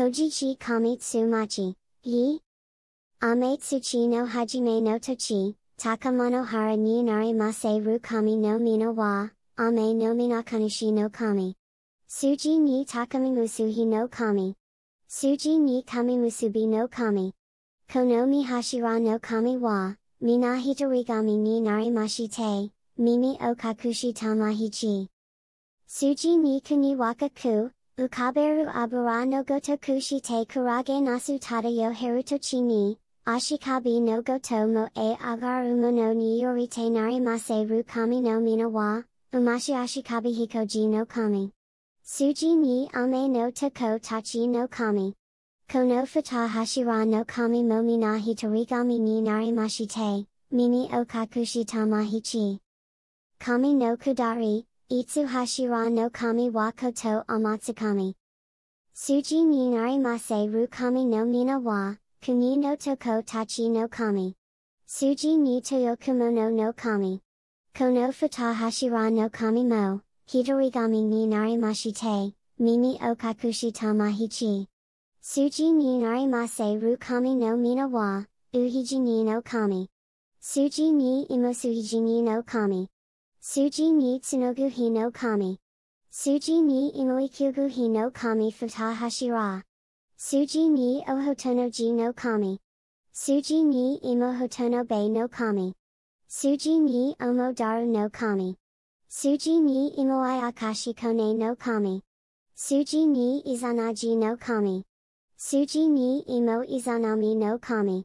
Kojiki kami tsumachi, yi? Ame tsuchi no hajime no tochi, takamanohara ni nari mase ru kami no mina wa, ame no minakanishi no kami. Suji ni takamimusuhi no kami. Suji ni kamimusubi no kami. Kono mi hashira no kami wa, mina hitorigami ni nari mashite, mimi o kakushi tamahichi. Suji ni kuni waka ku, ukaberu abura no goto kushite kurage nasu tada yo harutochi ni, ashikabi no goto mo e agaru mono ni yorite nari mase ru kami no mina wa, umashi ashikabi hikoji no kami. Suji ni ame no toko tachi no kami. Kono fata hashira no kami momi na hitorigami ni nari mashite, mimi o kakushi tamahichi. Kami no kudari, itsu hashira no kami wa koto amatsukami. Suji ni nari mase ru kami no mina wa, kuni no toko tachi no kami. Suji ni toyo kimono no kami. Kono fata hashira no kami mo, hitorigami ni nari mashite, mimi o kakushi tamahichi. Suji ni nari mase ru kami no mina wa, uhiji ni no kami. Suji ni imosuhiji ni no kami. Suji ni tsunogu hi no kami. Suji ni imoikugu hi no kami futa hashira. Suji ni ohotono ji no kami. Suji ni imohotono bei no kami. Suji ni omo daru no kami. Suji ni imoai akashi kone no kami. Suji ni izanagi no kami. Suji ni imo izanami no kami.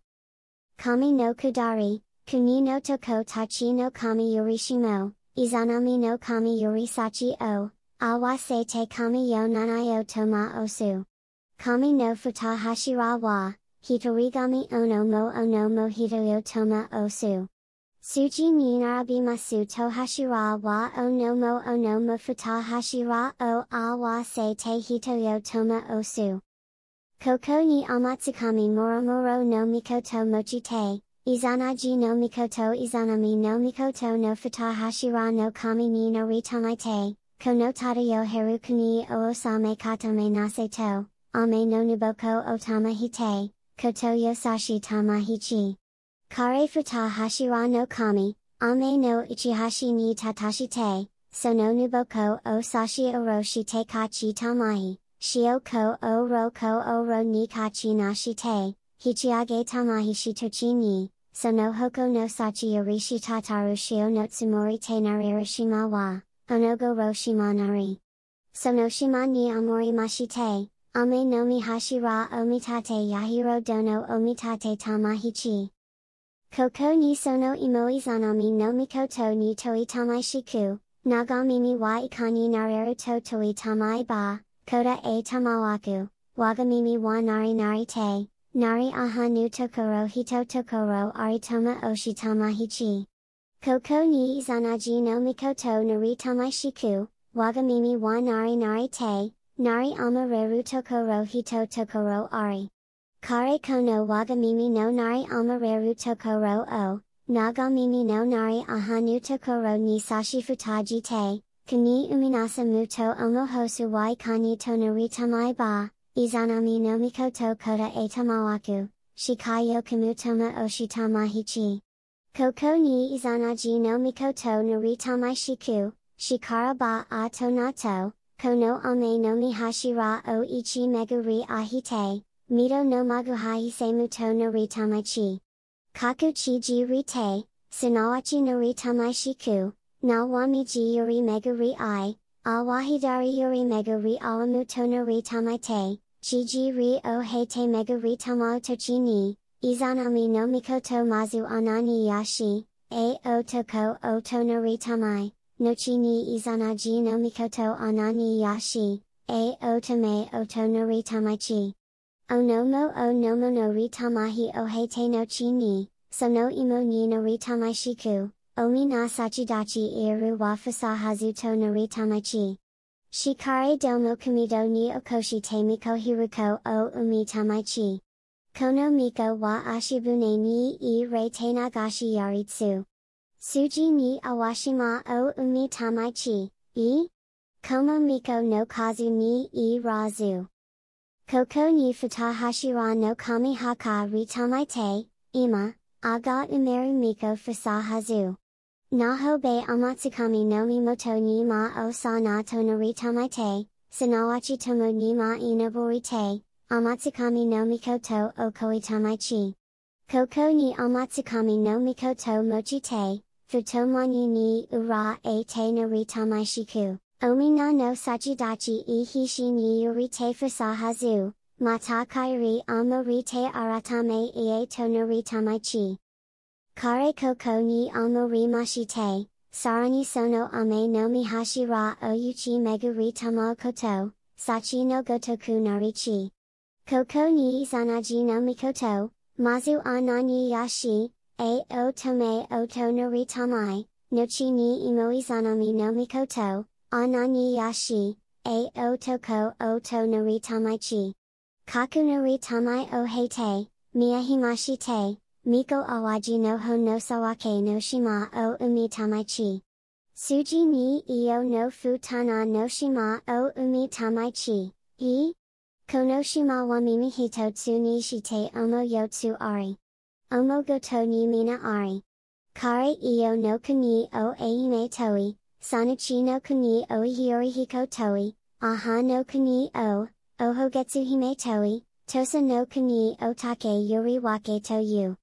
Kami no kudari, kuni no toko tachi no kami yorishimo, izanami no kami yorisachi o, awase te kami yo nanayo toma osu. Kami no futa hashira wa, hitorigami ono mo ono mo hitoyo toma osu. Suji ni narabimasu to hashira wa ono mo ono mo futa hashira o awase te hitoyo toma osu. Koko ni amatsukami moromoro no mikoto mochite, izanagi no mikoto izanami no mikoto no futa hashira no kami ni no ritamaite, kono tada yo haruku ni oosame katame naseto, ame no nuboko otama hite, koto yosashi tamahichi. Kare futa hashira no kami, ame no ichihashi ni tatashite, so no nuboko o sashi oroshi te kachi tamahi. Shio ko o Roko o ro ni kachi na shite, hichiage tamahi shitochi ni, so no hoko no sachi yorishi tataru shio no tsumori te naririshima wa, onogo ro shimanari. So no shima ni amori mashite, ame no mi hashira omitate yahiro dono omitate tamahichi. Koko ni sono imo izanami no mikoto ni toi tamai shiku, nagamimi wa ikani nareru to toi tamai ba, Koda e tamawaku, wagamimi wa nari nari te, nari aha nu tokoro hito tokoro aritoma oshitama hichi. Koko ni izanagi no mikoto nari tamai shiku, wagamimi wa nari nari te, nari amareru tokoro hito tokoro ari. Kare kono wagamimi no nari amareru tokoro o, nagamimi no nari aha nu tokoro ni sashi futaji te, Kani uminasa muto omohosu wai kani to naritamai ba, izanami no mikoto koda e tamawaku, shikai yo kamutoma oshitamahichi. Koko ni izanagi no mikoto naritamai shiku, shikara ba a tonato, kono ame no mihashira o ichi meguri ahite, mito no maguhai se muto naritamai chi. Kaku chi ji rite, sinawachi naritamai shiku, na wamiji yuri megari i, awahidari yuri megari awamutono ri tamaite, chiji ri o heite megari tamao tochi ni, izanami no mikoto mazu anani yashi, a o toko o tono ri tamai, nochi ni izanaji no mikoto anani yashi, a o tame o tono ri tamaichi. Onomo o nomo no ri tamahi o heite no chi ni, so no imo ni no ri tamai shiku. Omi na sachidachi iru wa fasahazu to naritamaichi. Shikare domo kamido ni okoshi te miko hiruko o umi tamaichi. Kono miko wa ashibune ni i re te nagashi yaritsu. Suji ni awashima o umi tamaichi, i? Komo miko no kazu ni i razu. Koko ni futa hashira no kami haka ritamaite, ima, aga umeru miko fusa hazu. Naho be amatsukami no mimoto ni ma o sa na to no ritamaite, sanawachi tomo ni ma inoborite, amatsukami no mikoto o koitamaichi. Koko ni amatsukami no mikoto mochite, futomani ni ura e te no ritamaishiku. Omi na no sachidachi i hishi ni yurite fusahazu, mata kairi amo rite aratame ie tonori tamaichi. Kare koko ni amo rimashite, sarani sono ame no mihashi ra oyuchi megu ritama koto, sachi no gotoku narichi. Koko ni izanagi no mikoto, mazu anani yashi, a o tome o to noritamai, nochi ni imo izanami no mikoto, Anani yashi, a o toko o to nari tamaichi. Kaku nari tamai o heite, miyahimashi te, miko awaji no ho no sawake no shima o umi tamaichi. Suji ni iyo no futana no shima o umi tamaichi, e? Konoshima wa mimi hito tsu ni shite omo yotsu ari. Omo goto ni mina ari. Kare iyo no kuni o eime toi, Sanachi no kuni o hiko toi, aha no kuni o, ohogetsu hime toi, tosa no kuni o take yuri wake to yu.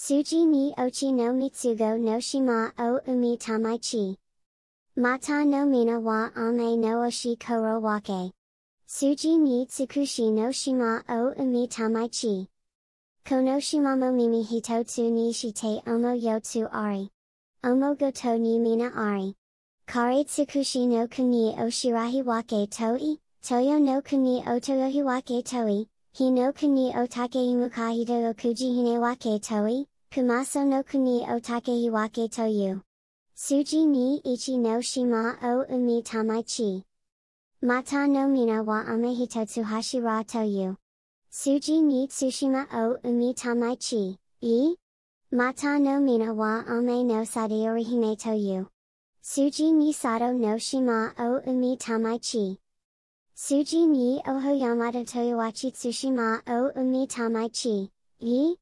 Suji ni ochi no mitsugo no shima o umi tamaichi. Mata no mina wa ame no oshi koro wake. Suji ni tsukushi no shima o umi tamaichi. Kono shimamo mimi hitotsu ni shite omo yotsu ari. Omo goto ni mina ari. Kare tsukushi no kuni o shirahi wake toi, toyo no kuni o toyohi wake toi, hi no kuni o takeimuka hito o kuji hine wake toi, kumaso no kuni o takei wake toyu. Suji ni ichi no shima o umi tamaichi. Mata no mina wa ame hitotsu hashira toyu. Suji ni tsushima o umi tamaichi, e? Mata no mina wa ame no sadaori hime toyu. Suji ni sato no shima o umi tamaichi. Suji ni oho yamato toyowachi tsushima o umi tamaichi, e?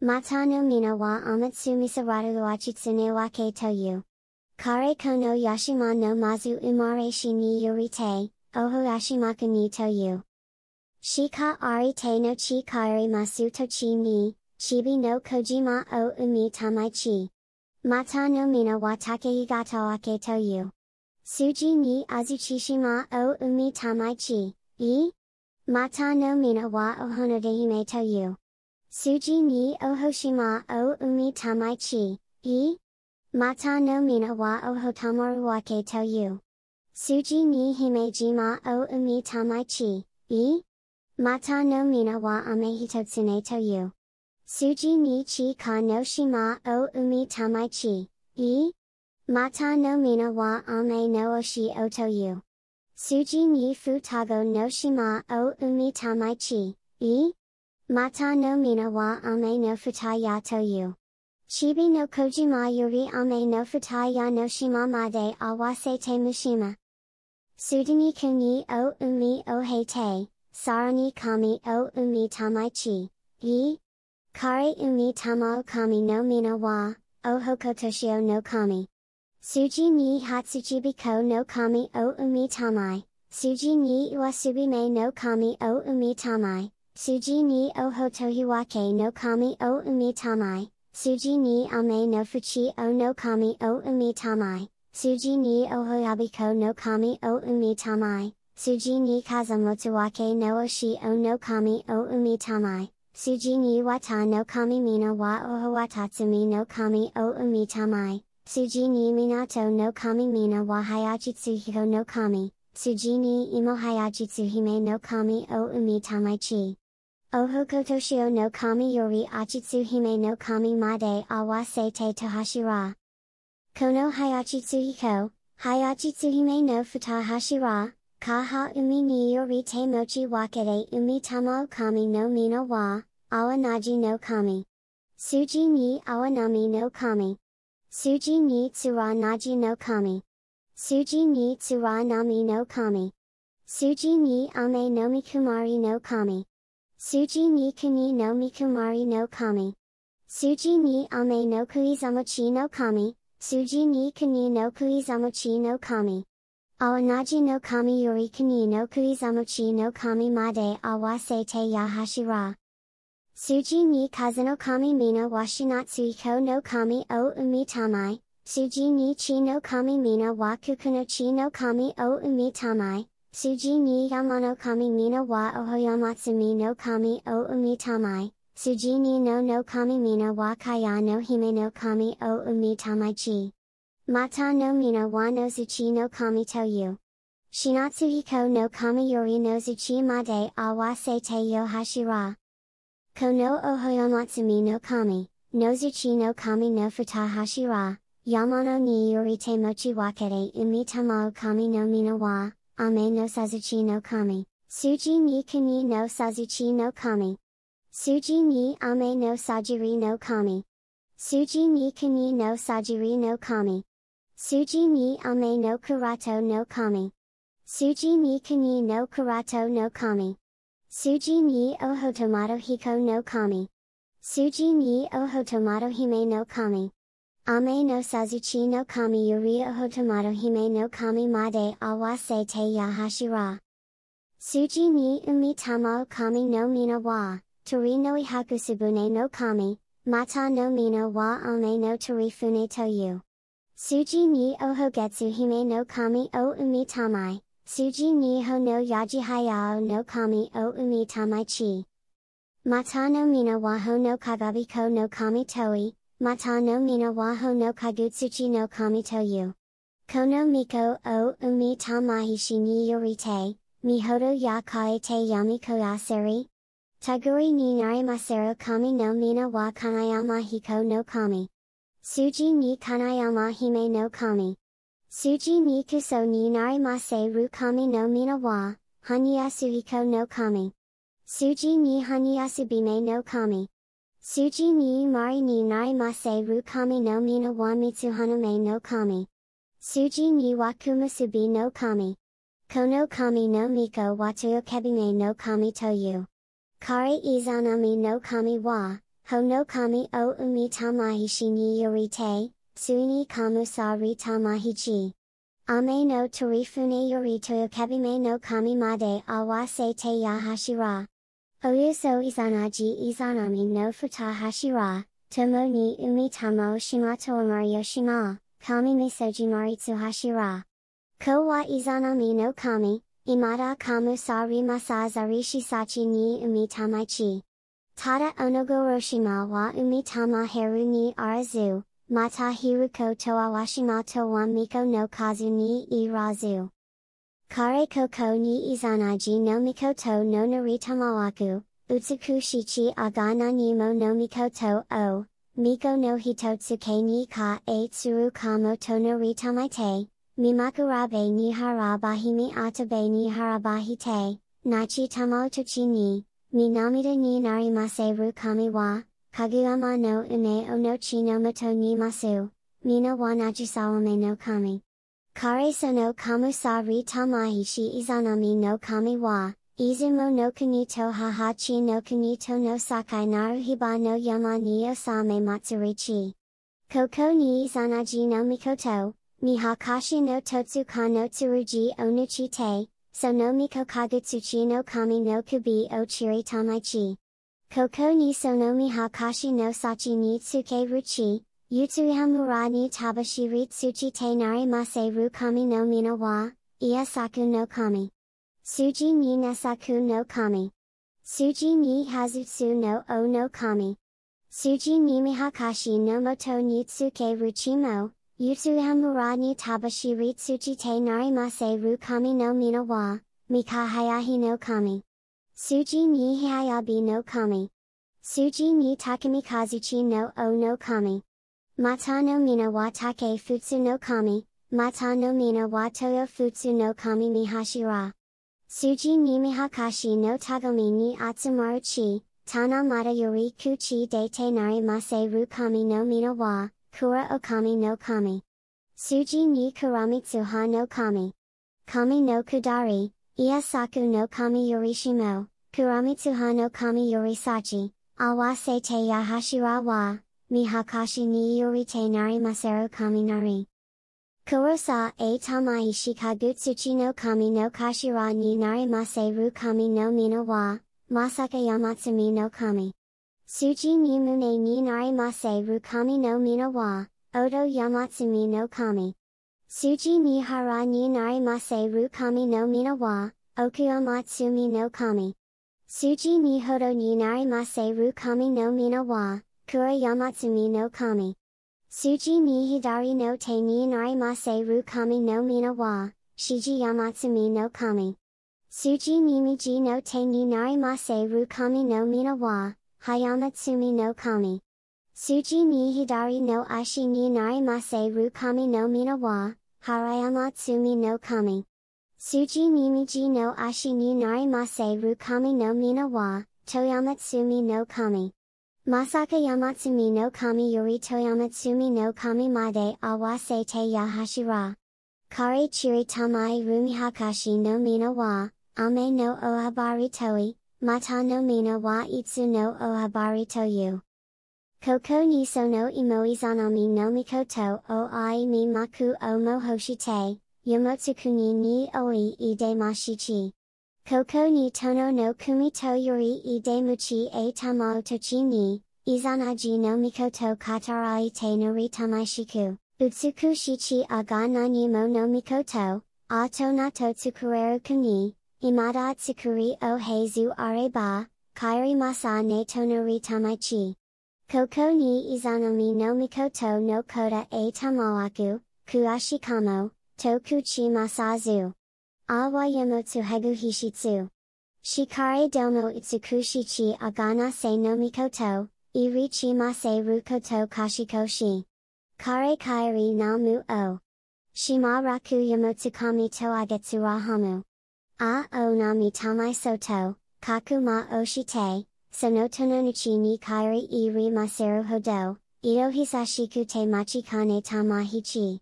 Mata no mina wa amatsu misarado wachi tsune wake toyu. Kare kono yashima no mazu umareshi ni yorite, oho yashimaku ni toyu. Shika ari te no chi kare masu tochi ni, chibi no kojima o umi tamaichi. Mata no mina wa takehigata ake toyu. Suji ni azuchishima o umi tamaichi, e? Mata no mina wa ohonodehime toyu. Suji ni ohoshima o umi tamaichi, e? Mata no mina wa ohotamaru wake toyu. Suji ni himejima o umi tamaichi, e? Mata no mina wa amehitotsune toyu. Suji ni chi ka no shima o umi tamaichi, e? Mata no mina wa ame no oshi otoyu. Suji ni futago no shima o umi tamaichi, e? Mata no mina wa ame no futaya toyu. Chibi no kojima yuri ame no futaya no shima made awase te mushima. Sudani kuni o umi o heite, sarani kami o umi tamaichi, e? Kare umi tamao kami no mina wa, o hokotoshio no kami. Suji ni hatsujibiko no kami o umi tamai, suji ni iwasubime no kami o umi tamai, suji ni o hotohiwake no kami o umi tamai, suji ni ame no fuchi o no kami o umi tamai, suji ni ohoyabiko no kami o umi tamai, suji ni kazamotuwake no oshi o no kami o umi tamai. Suji ni wata no kami mina wa oho watatsumi no kami o umi tamai, suji ni minato no kami mina wa hayajitsu hiko no kami, suji ni imo hayajitsu hime no kami o umi tamai chi. Oho kotoshio no kami yori achitsu hime no kami made awase te tohashira. Kono hayajitsu hiko, hayajitsu hime no futahashira, Kaha umi ni yori te mochi wakere umi tamao kami no mina wa, awanaji no kami. Suji ni awanami no kami. Suji ni tsura naji no kami. Suji ni tsura nami no kami. Suji ni ame no mikumari no kami. Suji ni kuni no mikumari no kami. Suji ni ame no kuizamochi no kami, suji ni kuni no kuizamochi no kami. Awanaji no kami yuri kuni no kuizamochi no kami made awase te yahashira. Suji ni kazano kami mina washinatsu iko no kami o umi tamai, suji ni chi no kami mina wa kukuno chi no kami o umi tamai, suji ni yamano kami mina wa ohoyamatsu mi no kami o umi tamai, suji ni no no kami mina wa kaya no hime no kami o umi tamai chi. Mata no mina wa no zuchi no kami to you. Shinatsuhiko no kami yori no zuchi made awa se yo hashira. Ko no no kami, nozuchi no kami no futahashi ra, yamano ni yorite mochi wakere umi tamao kami no mina wa, ame no sazuchi no kami, suji ni kani no sazuchi no kami. Suji ni ame no sajiri no kami. Suji ni kani no sajiri no kami. Suji ni ame no kurato no kami. Suji ni kani no kurato no kami. Suji ni oho tomato hiko no kami. Suji ni oho tomato hime no kami. Ame no sazuchi no kami yuri oho tomato hime no kami made awase te yahashira. Suji ni umi tamao kami no mina wa, tori no ihaku subune no kami, mata no mina wa ame no tori fune to you. Suji ni oho getsu hime no kami o umi tamai. Suji ni ho no yaji hayao no kami o umi tamai chi. Mata no mina wa ho no kagabi ko no kami toi, mata no mina wa ho no kagutsuchi no kami to you. Kono miko o umi tamahishi ni yorite, mihodo ya kaete yami koyaseri. Taguri ni narimasero kami no mina wa kanayama hiko no kami. Suji ni kanayama hime no kami. Suji ni kuso ni narimase ru kami no mina wa, hanyasu hiko no kami. Suji ni hanyasu bime no kami. Suji ni mari ni narimase ru kami no mina wa mitsu haname no kami. Suji ni wakumasubi no kami. Kono kami no miko kebime no kami to you. Kare izanami no kami wa, ho no kami o umi tamahishi ni yorite, Suini kamu sa ri tamahichi. Ame no torifune yori toyokebime no kami made awa se te yahashira. Oyuso izanagi izanami no futahashira, tomo ni umi tamo shimato amario shima, kami misoji maritsu hashira. Ko wa izanami no kami, imada kamu sa ri masazari shisachi ni umi tamaichi. Tada onogoroshima wa umi heru ni arazu, Mata hiruko to awashima to wa miko no kazu ni irazu. Kare koko ni izanagi no mikoto no naritamawaku, utsuku shichi agana nimo no mikoto o, miko no hitotsuke ni ka e tsuru kamo to naritamaite, mimakurabe ni harabahimi atabe ni harabahite, nachi tamotochi ni, minamida ni narimase rukami wa, Kaguyama no ine onochi no chi moto ni masu, mina wa najisawame no kami. Kare so no kamu sa ri tamahishi izanami no kami wa, izumo no kunito hahachi no kunito no sakai naruhiba no yama ni osame matsurichi. Koko ni izanagi no mikoto, ni hakashi no totsuka no tsuruji onuchi te, so no miko kagutsuchi no kami no kubi o chiri tamaichi. Koko ni sonomi hakashi no sachi ni tsuke ruchi, Yutsuihamura ni tabashi ritsuchi te nari mase ru kami no mina wa, iasaku no kami. Suji ni nasaku no kami. Suji ni hazutsu no o no kami. Suji ni mihakashi no moto ni tsuke ruchimo, Yutsuihamura ni tabashi ritsuchi te nari mase ru kami no mina wa, mikahayahi no kami. Suji ni Hayabi no Kami. Suji ni takami kazuchi no O no Kami. Mata no Mina wa Take Futsu no Kami, Mata no Mina wa Toyo Futsu no Kami Mihashira. Suji ni Mihakashi no Tagomi ni Atsumaru chi, Tana Mata Yuri Kuchi de Te Nari Mase Ru Kami no Mina wa, Kura Okami no Kami. Suji ni Kuramitsu ha no Kami. Kami no Kudari, Iya saku no kami yorishimo, kuramitsuha no kami yorisachi, awa se te yahashira wa, mihakashi ni yorite nari maseru kami nari. Kurosa a tamai shikagutsuchi no kami no kashira ni nari maseru kami no mina wa, masaka yamatsumi no kami. Suji ni mune ni nari maseru kami no mina wa, odo yamatsumi no kami. Suji ni hara ni nari maseru kami no mina wa, okuyomatsumi no kami. Suji ni hodo ni nari mase ru kami no mina wa, kura yamatsumi no kami. Suji ni hidari no te ni nari mase ru kami no mina wa, shiji yamatsumi no kami. Suji ni miji no te ni nari mase ru kami no mina wa, hayamatsumi no kami. Suji ni hidari no ashi ni nari mase ru kami no mina wa, harayamatsumi no kami. Suji Nimiji no Ashi ni Nari Mase Rukami no Mina wa, Toyamatsumi no Kami. Masaka Yamatsumi no Kami Yuri Toyamatsumi no Kami Made Awase te Yahashira. Kari Chiri Tamai Rumi Hakashi no Mina wa, Ame no Ohabari Toi, Mata no Mina wa Itsu no Ohabari Toyu. Koko Niso no Imoizanami no Mikoto o ai mi maku o mohoshite, Yamotsukuni ni oi ide mashichi. Koko ni tono no kumi to yuri ide muchi e tamao tochi ni, izanaji no mikoto katarai te no ritamashiku, utsuku shichi aga nanyumo no mikoto, a to nato tsukureru kuni, imada tsukuri o heizu areba, kairi masa ne tonori tamaichi. Koko ni izanami no mikoto no koda e tamawaku, kuashikamo, Tokuchi Masazu. Awa Yamotsu Hegu Hishitsu. Shikare Domo Itsukushichi Agana Se no Mikoto, Irichi Mase Rukoto Kashikoshi. Kare Kairi Namu O. Shima Raku Yamotsukami to Agetsu Rahamu. A O Nami Tamai Soto, Kaku Ma Oshite, Sonotononuchi ni Kairi Iri Maseru Hodo, Ito Hisashiku te Machikane Tamahichi.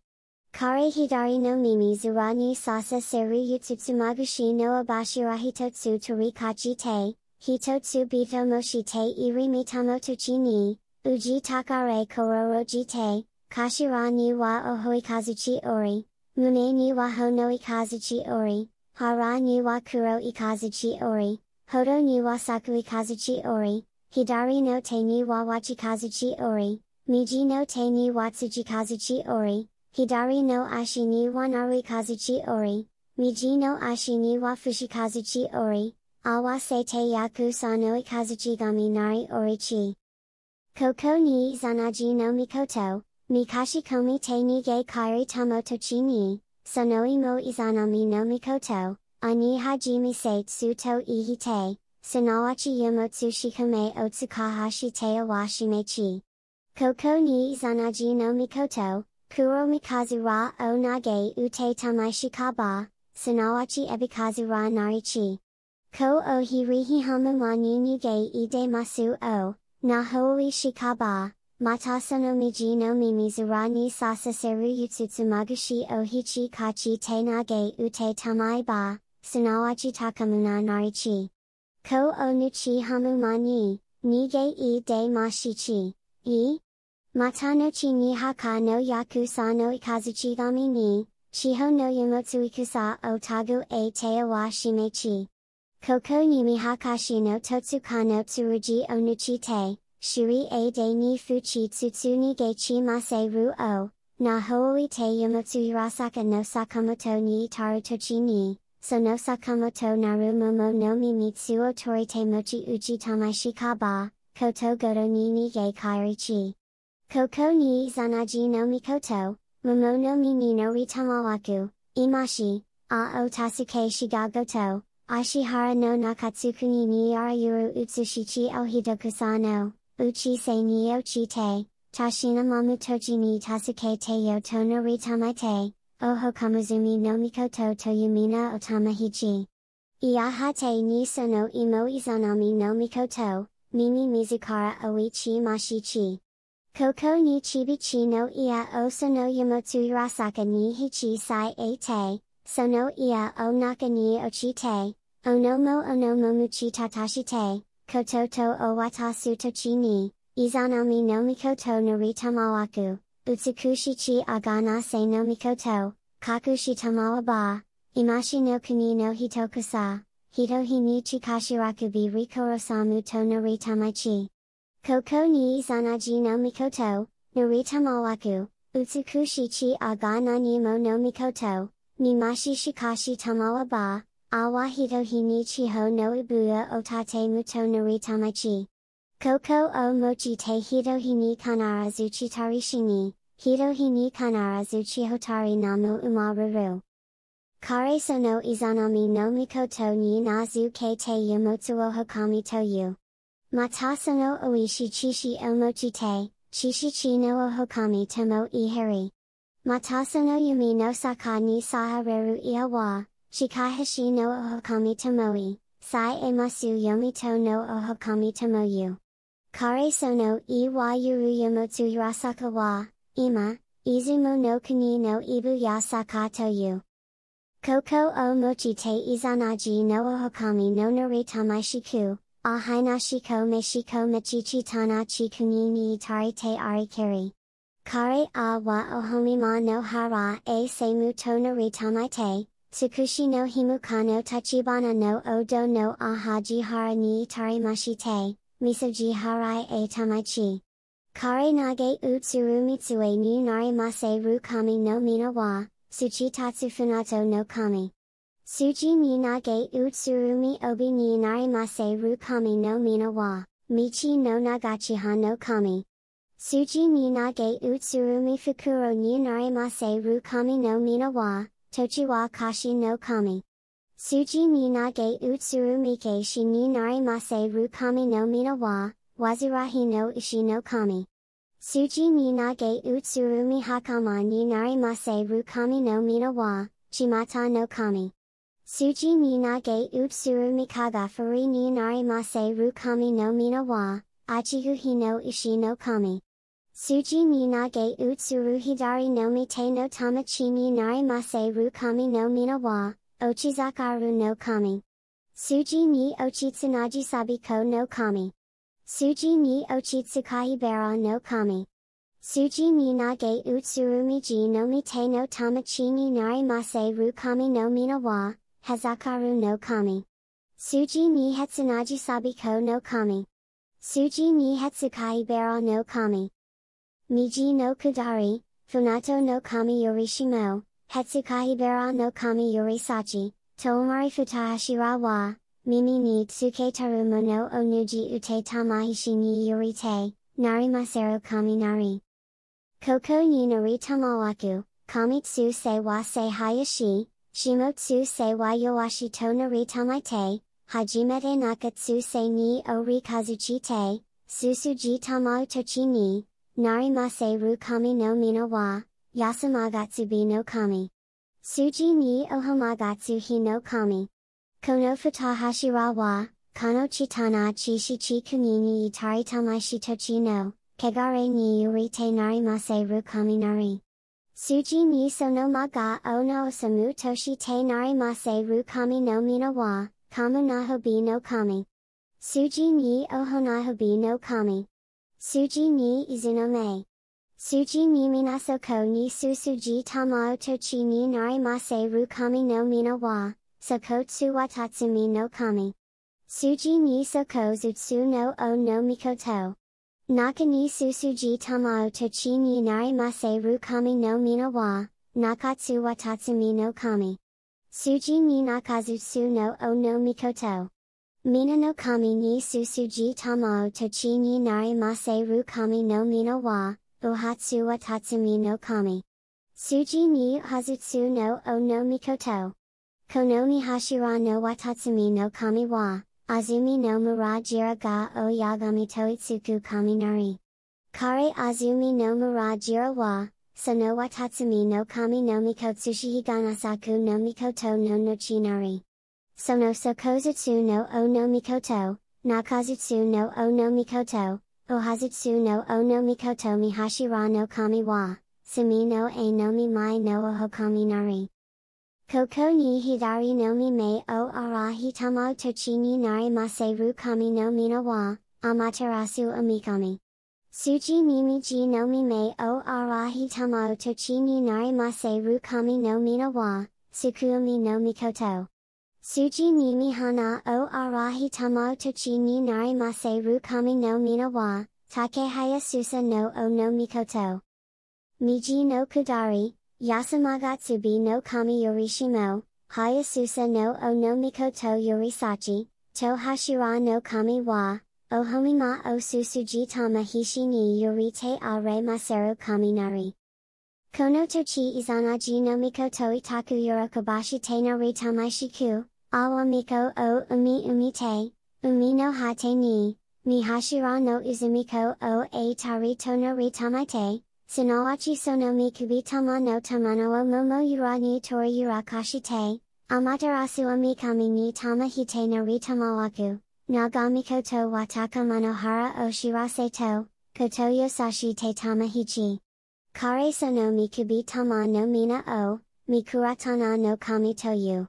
Kare hidari no mimi zura ni sasa seru yutsutsumagushi no abashira hitotsu torikachi te, hitotsu bito moshi te iri mitamotochi ni, uji takare kororoji te, kashira ni wa ohoi kazuchi ori, mune ni wa ho no ikazuchi ori, hara ni wa kuro ikazuchi ori, hodo ni wa saku ikazuchi ori, hidari no te ni wa wachi kazuchi ori, miji no te ni watsuji kazuchi ori, Hidari no ashi ni wa naru kazuchi ori, miji no ashi ni wa fushikazuchi ori, awa se te yaku sa no ikazuchi gami nari orichi. Koko ni zanaji no mikoto, mikashi komi te ni ge kairi tamotochi ni, sonoi mo izanami no mikoto, ani hajimi se tsu to ihi te, sonawachi yomotsu shikome otsukahashi te awashimechi. Koko ni zanaji no mikoto, Kuro mikazu ra o nage ute tamaishikaba, sanawachi ebikazu ra narichi. Ko o hirihi hamu wa nyunyuge ide masu o, na houi shikaba, matasono miji no mimizu ra ni sasa seru yutsutsu magushi o hichi kachi te nage ute tamai ba, sanawachi takamuna narichi. Ko o nuchi hamumanyi, nige e de mashichi, e? Matanochi ni haka no yaku sa no ikazuchi gami ni, chiho no yamotsu ikusa o tagu e teo wa shimechi. Koko ni mihakashi no totsuka no tsuruji o nuchi te, shiri e de ni fuchi tsutsu ni gechi mase ru o, na hooi te yamotsu hirasaka no sakamoto ni itaru tochi ni, so no sakamoto naru momo no mimitsu o tori te mochi uchi tamaishi kaba, koto goto ni nige kairichi. Koko ni zanaji no mikoto, momo no mimi no ritamawaku, imashi, a o tasuke shigagoto, ashihara no nakatsuku ni ni arayuru utsushichi o hidokusano, uchi se ni ochi te, tashina mamutoji ni tasuke te yo tono ritamaite, oho kamuzumi no mikoto to yumina otamahichi. Iahate ni sono imo izanami no mikoto, mimi mizukara oichi mashichi. Koko ni chibichi no ia oso no yamotsu hirasaka ni hichi sai a te, so no ia o naka ni ochi te, onomo onomomuchi tatashi te, koto to o watasu tochi ni, izanami no mikoto naritamawaku, utsukushi utsukushichi agana se no mikoto, kakushi tamawa ba, imashi no kuni no hitokusa, hito hi ni chikashiraku bi rikorosamu to naritamaichi. Koko ni izanaji no mikoto, naritamawaku, utsukushi chi aga nanimo no mikoto, nimashi shikashi tamawa ba, awa hito hi ni chiho no ibuya otate muto naritamaichi. Koko o mochi te hito hi ni kanara zuchi tarishi ni, hito hi ni kanara zuchi hotari namu umaruru. Kare sono izanami no mikoto ni nazu ke te yamotsuo hokami toyu. Mata sono oishi chishi o mochi te, chishi chi no ohokami tomo ihari. Mata sono yumi no saka ni saha reru iawa, shikahashi no ohokami tomoi, sai emasu yomito no o ohokami tomoyu. Kare sono iwa yuru yamotsu hirasaka wa, ima, izumo no kuni no ibu yasaka toyu. Koko o mochi te izanaji no ohokami no naritamai shiku, ahaina shiko me shiko mechichi tana chi kuni ni itari te arikiri. Kare a wa ohomi ma no hara e seimu to naritamai te, tsukushi no himuka no tachibana no odo no ahaji hara ni itari mashi te, misoji harai e tamaichi. Kare nage utsuru mitsue ni nari mase ru kami no mina wa, Suchi tatsu funato no kami. Suji ni nage utsurumi obi ni narimase ru kami no mina wa, michi no nagachi ha no kami. Suji ni nage utsurumi fukuro ni narimase ru kami no mina wa, tochi wa kashi no kami. Suji ni nage utsurumi shi ni narimase ru kami no mina wa, wazirahi no ishi no kami. Suji ni nage utsurumi hakama ni narimase rukami no mina wa, chimata no kami. Suji ni nage utsurumi kaga furi ni narimase rukami no mina wa, achigu hi no ishi no kami. Suji ni nage utsuru hidari no mite no tamachi ni narimase rukami no mina wa, ochizakaru no kami. Suji ni ochitsunaji sabiko no kami. Suji ni ochitsukai bara no kami. Suji ni nage utsurumi ji no mite no tamachi ni narimase rukami no mina wa, hazakaru no kami. Suji ni hetsunaji sabiko no kami. Suji ni hetsukai bara no kami. Miji no kudari, funato no kami yorishimo, hetsukai bara no kami yorisachi, toomari futahashira wa, Mimi ni tsuke tarumo no onuji ute tamahishi ni yorite, narimasero kami nari. Koko ni nari tamawaku, kamitsu se wa se hayashi, shimotsu se wa yowashi to nari tamaite, hajimete nakatsu se ni o rikazuchi te, susuji tamau tochi ni, narimase ru kami no mina wa, yasamagatsu bi no kami. Suji ni ohomagatsu hi no kami. Kono futahashira wa, kano chitana chishi chi kunini itari tamashitochi no, kegare ni urite narimase rukami nari. Suji ni sono maga o no osamu toshi te narimase rukami no mina wa, kamu nahobi no kami. Suji ni ohonahobi no kami. Suji ni izunome. Suji ni minasoko ni susuji tamao tochi ni nari narimase rukami no mina wa, Sokotsu wa tatsumi no kami. Suji ni soko zutsu no o no mikoto. Naka ni susuji tamao tochi ni narimase ru kami no mina wa, nakatsu wa tatsumi no kami. Suji ni nakazutsu no o no mikoto. Mina no kami ni susuji tamao tochi ni narimase ru kami no mina wa, uhatsu wa tatsumi no kami. Suji ni hazutsu no o no mikoto. Konomi hashira no watatsumi no kami wa, azumi no mura jira ga o yagami toitsuku kami nari. Kare azumi no Murajira wa, so no watatsumi no kami no mikotsushi higanasaku no mikoto no nochi nari. So no sokozutsu no o no mikoto, nakazutsu no o no mikoto, ohazutsu no o no mikoto mi hashira no kami wa, sumi no e no mi mai no ohokami nari. Koko ni hidari no mi me o arahi tamao tochi ni nari maseru kami no mina wa, amaterasu amikami. Suji mimi ji no mi me o arahi tamao tochi ni nari maseru kami no mina wa, sukuami no mikoto. Suji mimi hana o arahi tamao tochi ni nari mase rukami no mina wa, take haya susa no o no mikoto. Miji no kudari, Yasamagatsubi no kami yorishimo, Hayasusa no o no mikoto yorisachi, to hashira no kami wa, o ohomima o susuji tama hishi ni yorite are maseru kaminari. Kono tochi izanagi no mikoto itaku yorokobashi te nari tamaishiku, awa miko o umi umite, umi no hate ni, mi hashira no uzumiko o a tari to nari tamaite, Sinawachi sono mikubi tama no tamano o momo yura ni tori yura kashite, amaterasu amikami ni tama hite no ritamawaku, nagamiko to wataka manohara o shirase to, koto yosashi te tama hichi. Kare sono mikubi tama no mina o, mikuratana no kami toyu.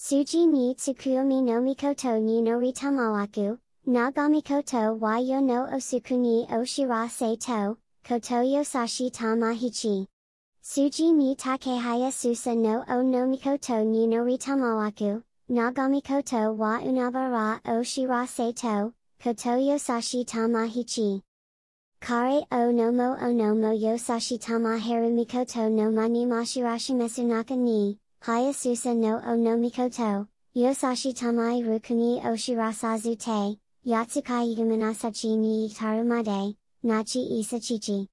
Suji ni tsukuyomi no mikoto ni no ritamawaku, nagami koto wa yo no osuku ni o shirase to, Kotoyo Sashi Tamahichi. Suji ni Takehaya Susa no o no Mikoto ni Noritamawaku, Nagamikoto wa Unabara o Shirase to, Kotoyo Sashi Tamahichi. Kare o nomo o nomo yosashi tamaharu mikoto no mani mashirashimesu naka ni, Hayasusa no o no mikoto, yosashi tamai rukuni o shirasazu te, yatsukai yigumanasachi ni itarumade, nachi isachichi.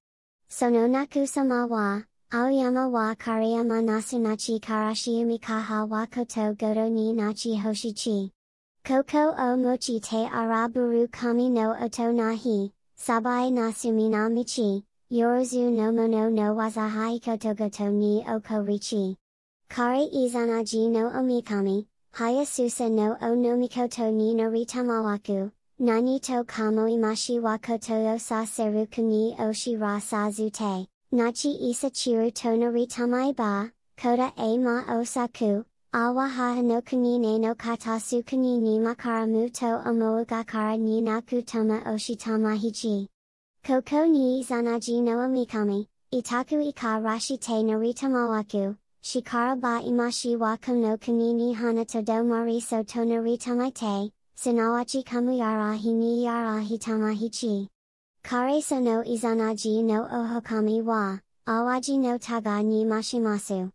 Sono naku sama wa, aoyama wa kareyama nasu nachi karashiumi kaha wa koto goto ni nachi hoshichi. Koko o mochi te araburu kami no oto nahi, sabai nasumi na michi, yorozu no mono no wazahai koto goto ni oko richi. Kare izanaji no omikami, hayasusa no o no mikoto ni no ritamawaku, Nani to kamo imashi wa kotoyo sa seruku ni oshi ra sa zute, nachi isa chiru tonari tamai ba, koda e ma osaku, awa ha no kuni ne no katasu kuni ni makara mu to omougakara ni naku toma oshi tamahichi. Koko ni Izanaji no amikami, itaku ika rashi te naritamawaku, shikara ba imashi wa kono kuni ni hana to do mari so tonari tamaite, Sinawachi kamuyara hini yara hitamahichi. Kare so no izanaji no ohokami wa, awaji no taga ni mashimasu.